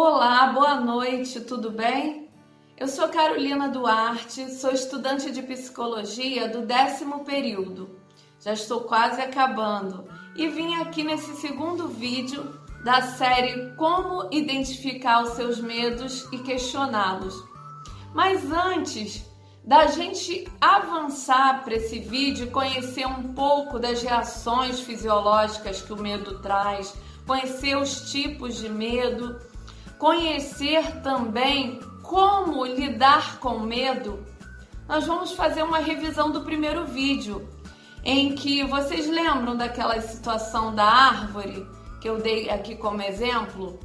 Olá, boa noite, tudo bem? Eu sou Carolina Duarte, sou estudante de psicologia do décimo período. Já estou quase acabando e vim aqui nesse segundo vídeo da série Como Identificar os Seus Medos e Questioná-los. Mas antes da gente avançar para esse vídeo conhecer um pouco das reações fisiológicas que o medo traz, conhecer os tipos de medo, conhecer também como lidar com medo, nós vamos fazer uma revisão do primeiro vídeo, em que vocês lembram daquela situação da árvore que eu dei aqui como exemplo?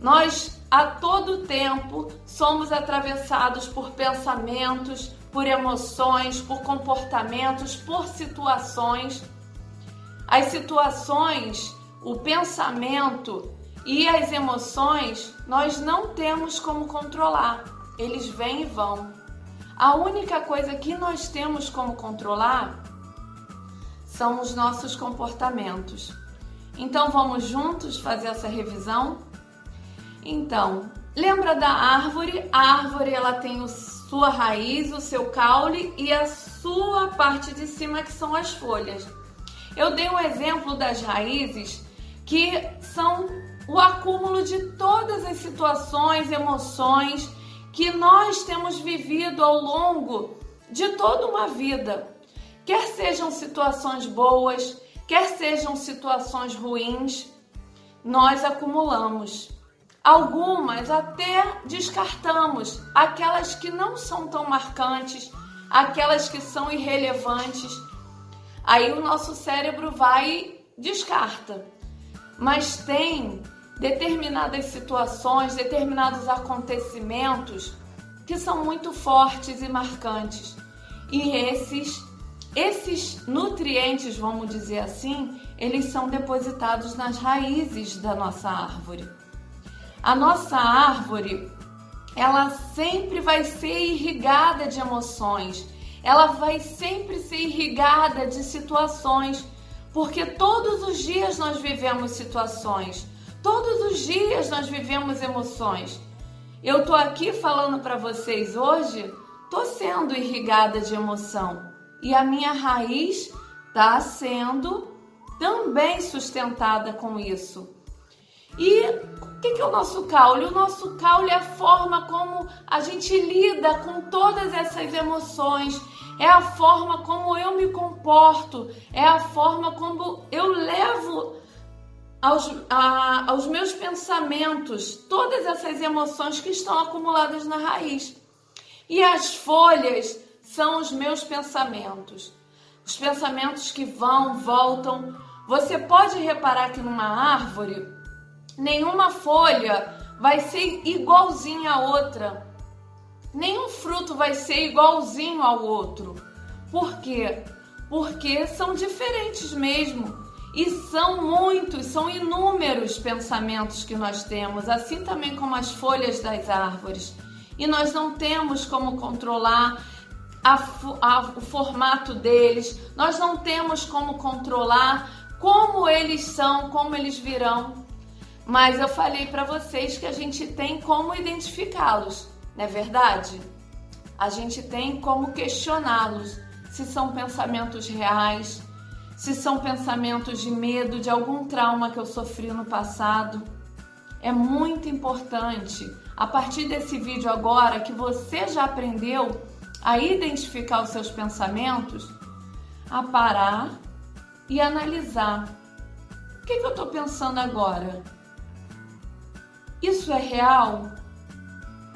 Nós a todo tempo somos atravessados por pensamentos, por emoções, por comportamentos, por situações. As situações, o pensamento e as emoções nós não temos como controlar, eles vêm e vão. A única coisa que nós temos como controlar são os nossos comportamentos. Então vamos juntos fazer essa revisão? Então, lembra da árvore? A árvore ela tem a sua raiz, o seu caule e a sua parte de cima que são as folhas. Eu dei um exemplo das raízes que são o acúmulo de todas as situações, emoções que nós temos vivido ao longo de toda uma vida. Quer sejam situações boas, quer sejam situações ruins, nós acumulamos. Algumas até descartamos, aquelas que não são tão marcantes, aquelas que são irrelevantes. Aí o nosso cérebro vai e descarta. Mas tem determinadas situações, determinados acontecimentos que são muito fortes e marcantes. E esses esses nutrientes, vamos dizer assim, eles são depositados nas raízes da nossa árvore. A nossa árvore, ela sempre vai ser irrigada de emoções, ela vai sempre ser irrigada de situações, porque todos os dias nós vivemos situações. Todos os dias nós vivemos emoções. Eu tô aqui falando para vocês hoje, tô sendo irrigada de emoção e a minha raiz está sendo também sustentada com isso. E o que, que é o nosso caule? O nosso caule é a forma como a gente lida com todas essas emoções, é a forma como eu me comporto, é a forma como eu levo aos, a, aos meus pensamentos, todas essas emoções que estão acumuladas na raiz. E as folhas são os meus pensamentos, os pensamentos que vão, voltam. Você pode reparar que numa árvore, nenhuma folha vai ser igualzinha à outra. Nenhum fruto vai ser igualzinho ao outro. Por quê? Porque são diferentes mesmo. E são muitos, são inúmeros pensamentos que nós temos, assim também como as folhas das árvores. E nós não temos como controlar a, a, o formato deles, nós não temos como controlar como eles são, como eles virão. Mas eu falei para vocês que a gente tem como identificá-los, não é verdade? A gente tem como questioná-los se são pensamentos reais, se são pensamentos de medo, de algum trauma que eu sofri no passado. É muito importante, a partir desse vídeo agora, que você já aprendeu a identificar os seus pensamentos, a parar e analisar. O que, que eu estou pensando agora? Isso é real?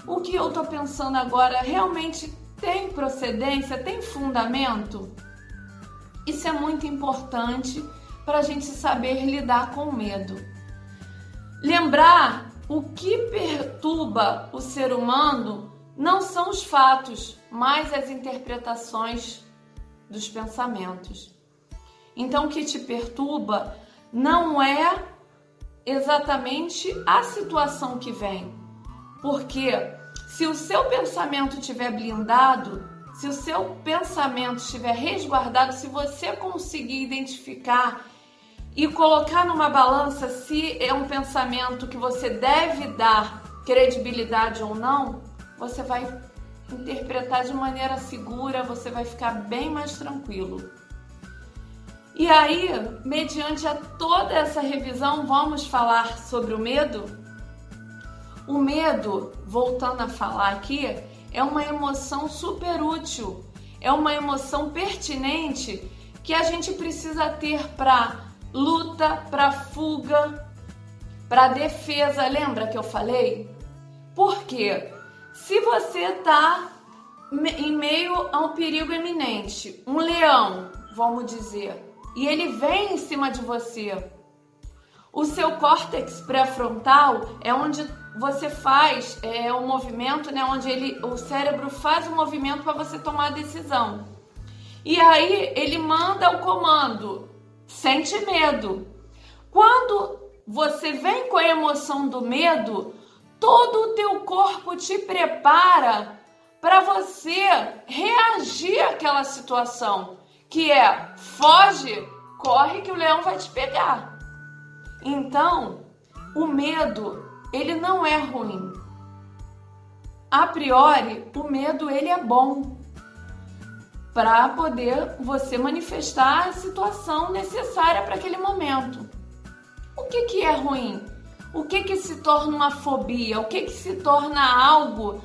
O que eu estou pensando agora realmente tem procedência, tem fundamento? Isso é muito importante para a gente saber lidar com o medo. Lembrar o que perturba o ser humano não são os fatos, mas as interpretações dos pensamentos. Então, o que te perturba não é exatamente a situação que vem. Porque se o seu pensamento estiver blindado, se o seu pensamento estiver resguardado, se você conseguir identificar e colocar numa balança se é um pensamento que você deve dar credibilidade ou não, você vai interpretar de maneira segura, você vai ficar bem mais tranquilo. E aí, mediante a toda essa revisão, vamos falar sobre o medo? O medo, voltando a falar aqui, é uma emoção super útil, é uma emoção pertinente que a gente precisa ter para luta, para fuga, para defesa. Lembra que eu falei? Porque se você está em meio a um perigo iminente, um leão, vamos dizer, e ele vem em cima de você, o seu córtex pré-frontal é onde você faz é, o movimento, né, onde ele, o cérebro faz o movimento para você tomar a decisão. E aí ele manda o comando, sente medo. Quando você vem com a emoção do medo, todo o teu corpo te prepara para você reagir àquela situação, que é foge, corre que o leão vai te pegar. Então, o medo, ele não é ruim. A priori, o medo ele é bom para poder você manifestar a situação necessária para aquele momento. O que, que é ruim? O que, que se torna uma fobia? O que, que se torna algo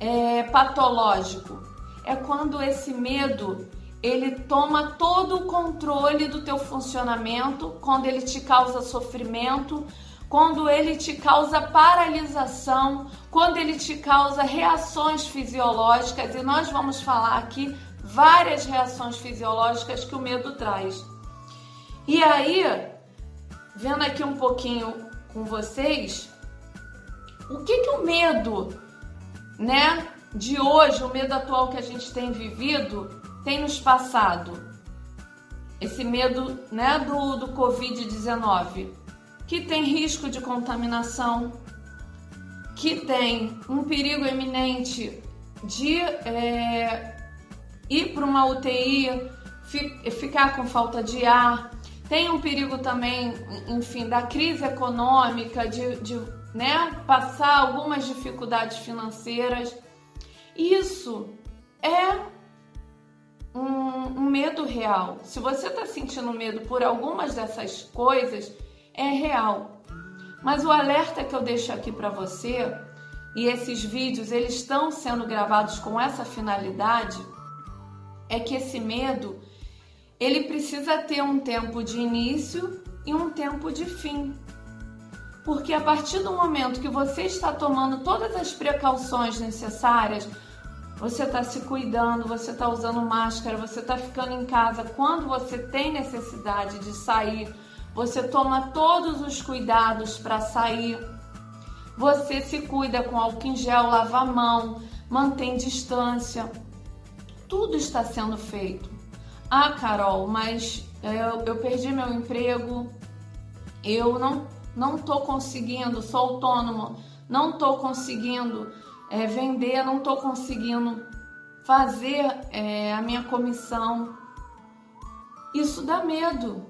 é, patológico? É quando esse medo ele toma todo o controle do teu funcionamento, quando ele te causa sofrimento, quando ele te causa paralisação, quando ele te causa reações fisiológicas, e nós vamos falar aqui várias reações fisiológicas que o medo traz. E aí, vendo aqui um pouquinho com vocês, o que que o medo, né, de hoje, o medo atual que a gente tem vivido, tem nos passado? Esse medo, né, do, do Covid-19, que tem risco de contaminação, que tem um perigo eminente de é, ir para uma UTI, ficar com falta de ar. Tem um perigo também, enfim, da crise econômica, de, de né, passar algumas dificuldades financeiras. Isso é um, um medo real. Se você está sentindo medo por algumas dessas coisas, é real. Mas o alerta que eu deixo aqui para você, e esses vídeos eles estão sendo gravados com essa finalidade, é que esse medo ele precisa ter um tempo de início e um tempo de fim. Porque a partir do momento que você está tomando todas as precauções necessárias, você está se cuidando, você está usando máscara, você está ficando em casa quando você tem necessidade de sair, você toma todos os cuidados para sair, você se cuida com álcool em gel, lava a mão, mantém distância. Tudo está sendo feito. Ah, Carol, mas eu, eu perdi meu emprego, eu não não estou conseguindo, sou autônomo, não estou conseguindo é, vender, não estou conseguindo fazer é, a minha comissão. Isso dá medo,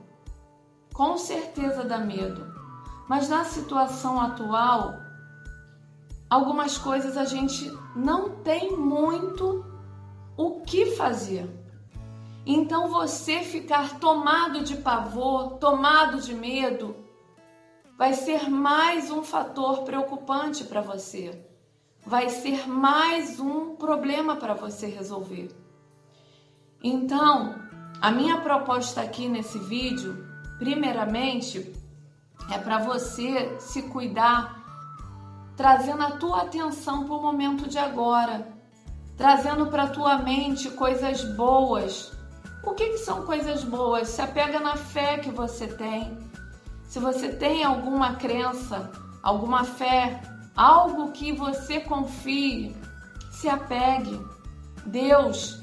com certeza dá medo. Mas na situação atual, algumas coisas a gente não tem muito o que fazer. Então você ficar tomado de pavor, tomado de medo, vai ser mais um fator preocupante para você. Vai ser mais um problema para você resolver. Então, a minha proposta aqui nesse vídeo, primeiramente, é para você se cuidar, trazendo a tua atenção para o momento de agora trazendo para tua mente coisas boas. O que, que são coisas boas? Se apega na fé que você tem. Se você tem alguma crença, alguma fé, algo que você confie, se apegue. Deus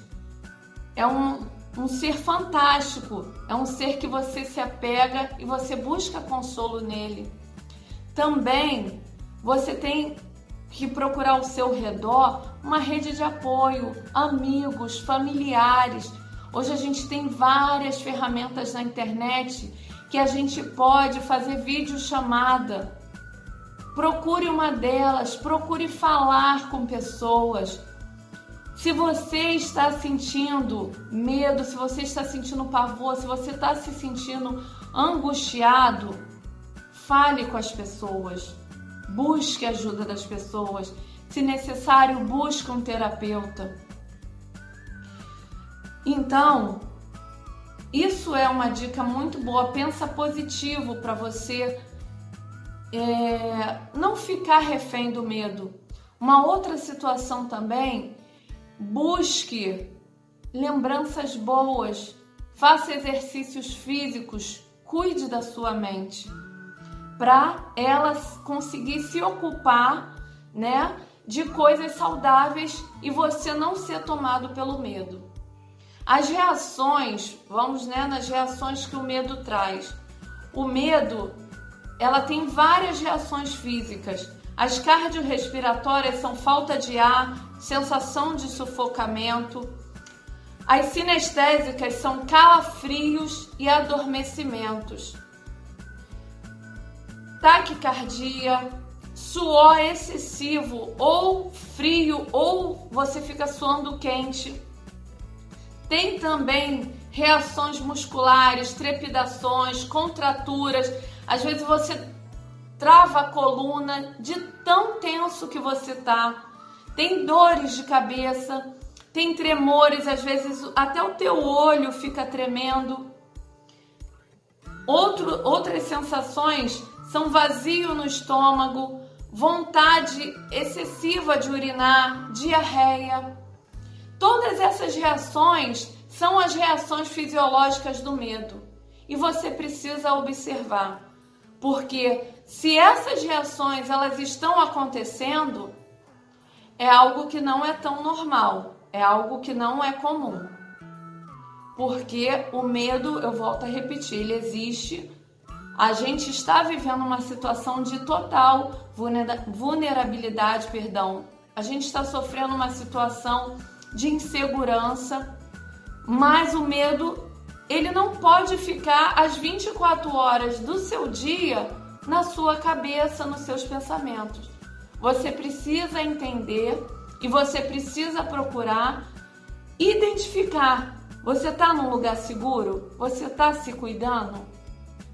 é um, um ser fantástico, é um ser que você se apega e você busca consolo nele. Também você tem que procurar ao seu redor uma rede de apoio, amigos, familiares. Hoje a gente tem várias ferramentas na internet que a gente pode fazer vídeo chamada. Procure uma delas, procure falar com pessoas. Se você está sentindo medo, se você está sentindo pavor, se você está se sentindo angustiado, fale com as pessoas. Busque a ajuda das pessoas. Se necessário, busque um terapeuta. Então, isso é uma dica muito boa. Pensa positivo para você é, não ficar refém do medo. Uma outra situação também, busque lembranças boas, faça exercícios físicos, cuide da sua mente, para ela conseguir se ocupar, né, de coisas saudáveis e você não ser tomado pelo medo. As reações, vamos né, nas reações que o medo traz. O medo, ela tem várias reações físicas. As cardiorrespiratórias são falta de ar, sensação de sufocamento. As sinestésicas são calafrios e adormecimentos. Taquicardia, suor excessivo ou frio ou você fica suando quente tem também reações musculares, trepidações, contraturas. Às vezes você trava a coluna de tão tenso que você tá. Tem dores de cabeça, tem tremores, às vezes até o teu olho fica tremendo. Outro, outras sensações são vazio no estômago, vontade excessiva de urinar, diarreia. Todas essas reações são as reações fisiológicas do medo e você precisa observar, porque se essas reações elas estão acontecendo, é algo que não é tão normal, é algo que não é comum. Porque o medo, eu volto a repetir, ele existe. A gente está vivendo uma situação de total vulnerabilidade, perdão. A gente está sofrendo uma situação de insegurança, mas o medo ele não pode ficar as 24 horas do seu dia na sua cabeça, nos seus pensamentos. Você precisa entender e você precisa procurar identificar. Você está num lugar seguro? Você está se cuidando?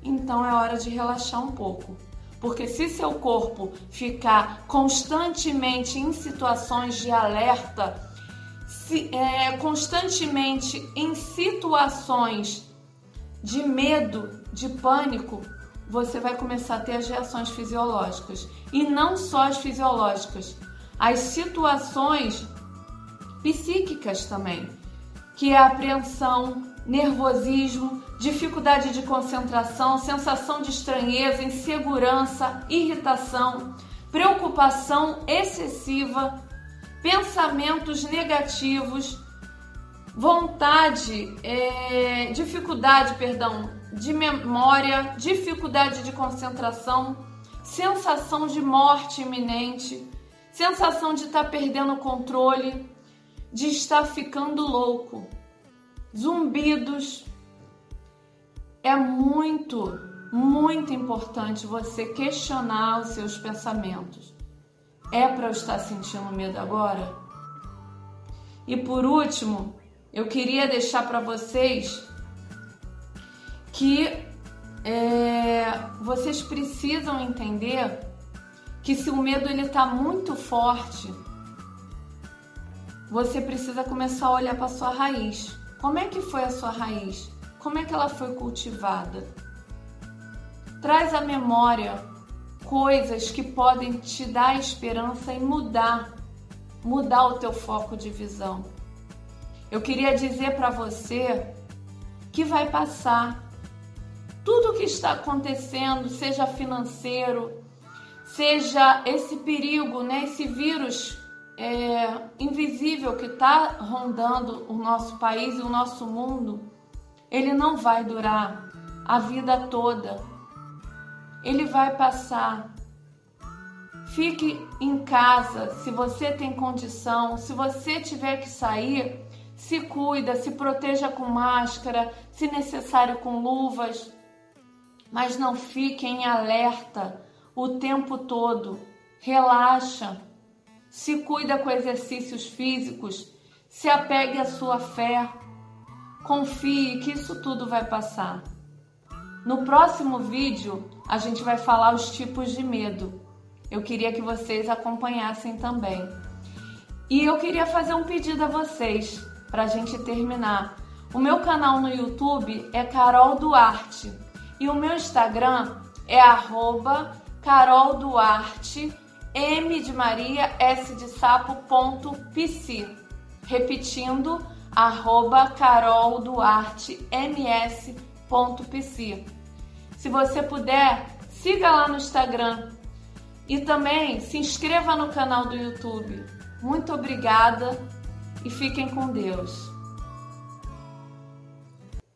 Então é hora de relaxar um pouco. Porque se seu corpo ficar constantemente em situações de alerta, se, é, constantemente em situações de medo, de pânico, você vai começar a ter as reações fisiológicas. E não só as fisiológicas, as situações psíquicas também, que é apreensão, nervosismo, dificuldade de concentração, sensação de estranheza, insegurança, irritação, preocupação excessiva, pensamentos negativos, vontade, é, dificuldade, perdão, de memória, dificuldade de concentração, sensação de morte iminente, sensação de estar tá perdendo o controle, de estar ficando louco, zumbidos. É muito, muito importante você questionar os seus pensamentos. É para eu estar sentindo medo agora? E por último, eu queria deixar para vocês que é, vocês precisam entender que se o medo ele está muito forte, você precisa começar a olhar para sua raiz. Como é que foi a sua raiz? Como é que ela foi cultivada? Traz a memória coisas que podem te dar esperança e mudar, mudar o teu foco de visão. Eu queria dizer para você que vai passar. Tudo que está acontecendo, seja financeiro, seja esse perigo, né, esse vírus é, invisível que está rondando o nosso país e o nosso mundo, ele não vai durar a vida toda ele vai passar. Fique em casa se você tem condição, se você tiver que sair, se cuida, se proteja com máscara, se necessário com luvas. Mas não fique em alerta o tempo todo. Relaxa. Se cuida com exercícios físicos. Se apegue à sua fé. Confie que isso tudo vai passar. No próximo vídeo, a gente vai falar os tipos de medo. Eu queria que vocês acompanhassem também. E eu queria fazer um pedido a vocês para a gente terminar. O meu canal no YouTube é Carol Duarte e o meu Instagram é Carol Duarte, M de Maria, S de sapo, ponto, PC. Repetindo, Carol Duarte, ms, Se você puder, siga lá no Instagram e também se inscreva no canal do YouTube. Muito obrigada e fiquem com Deus.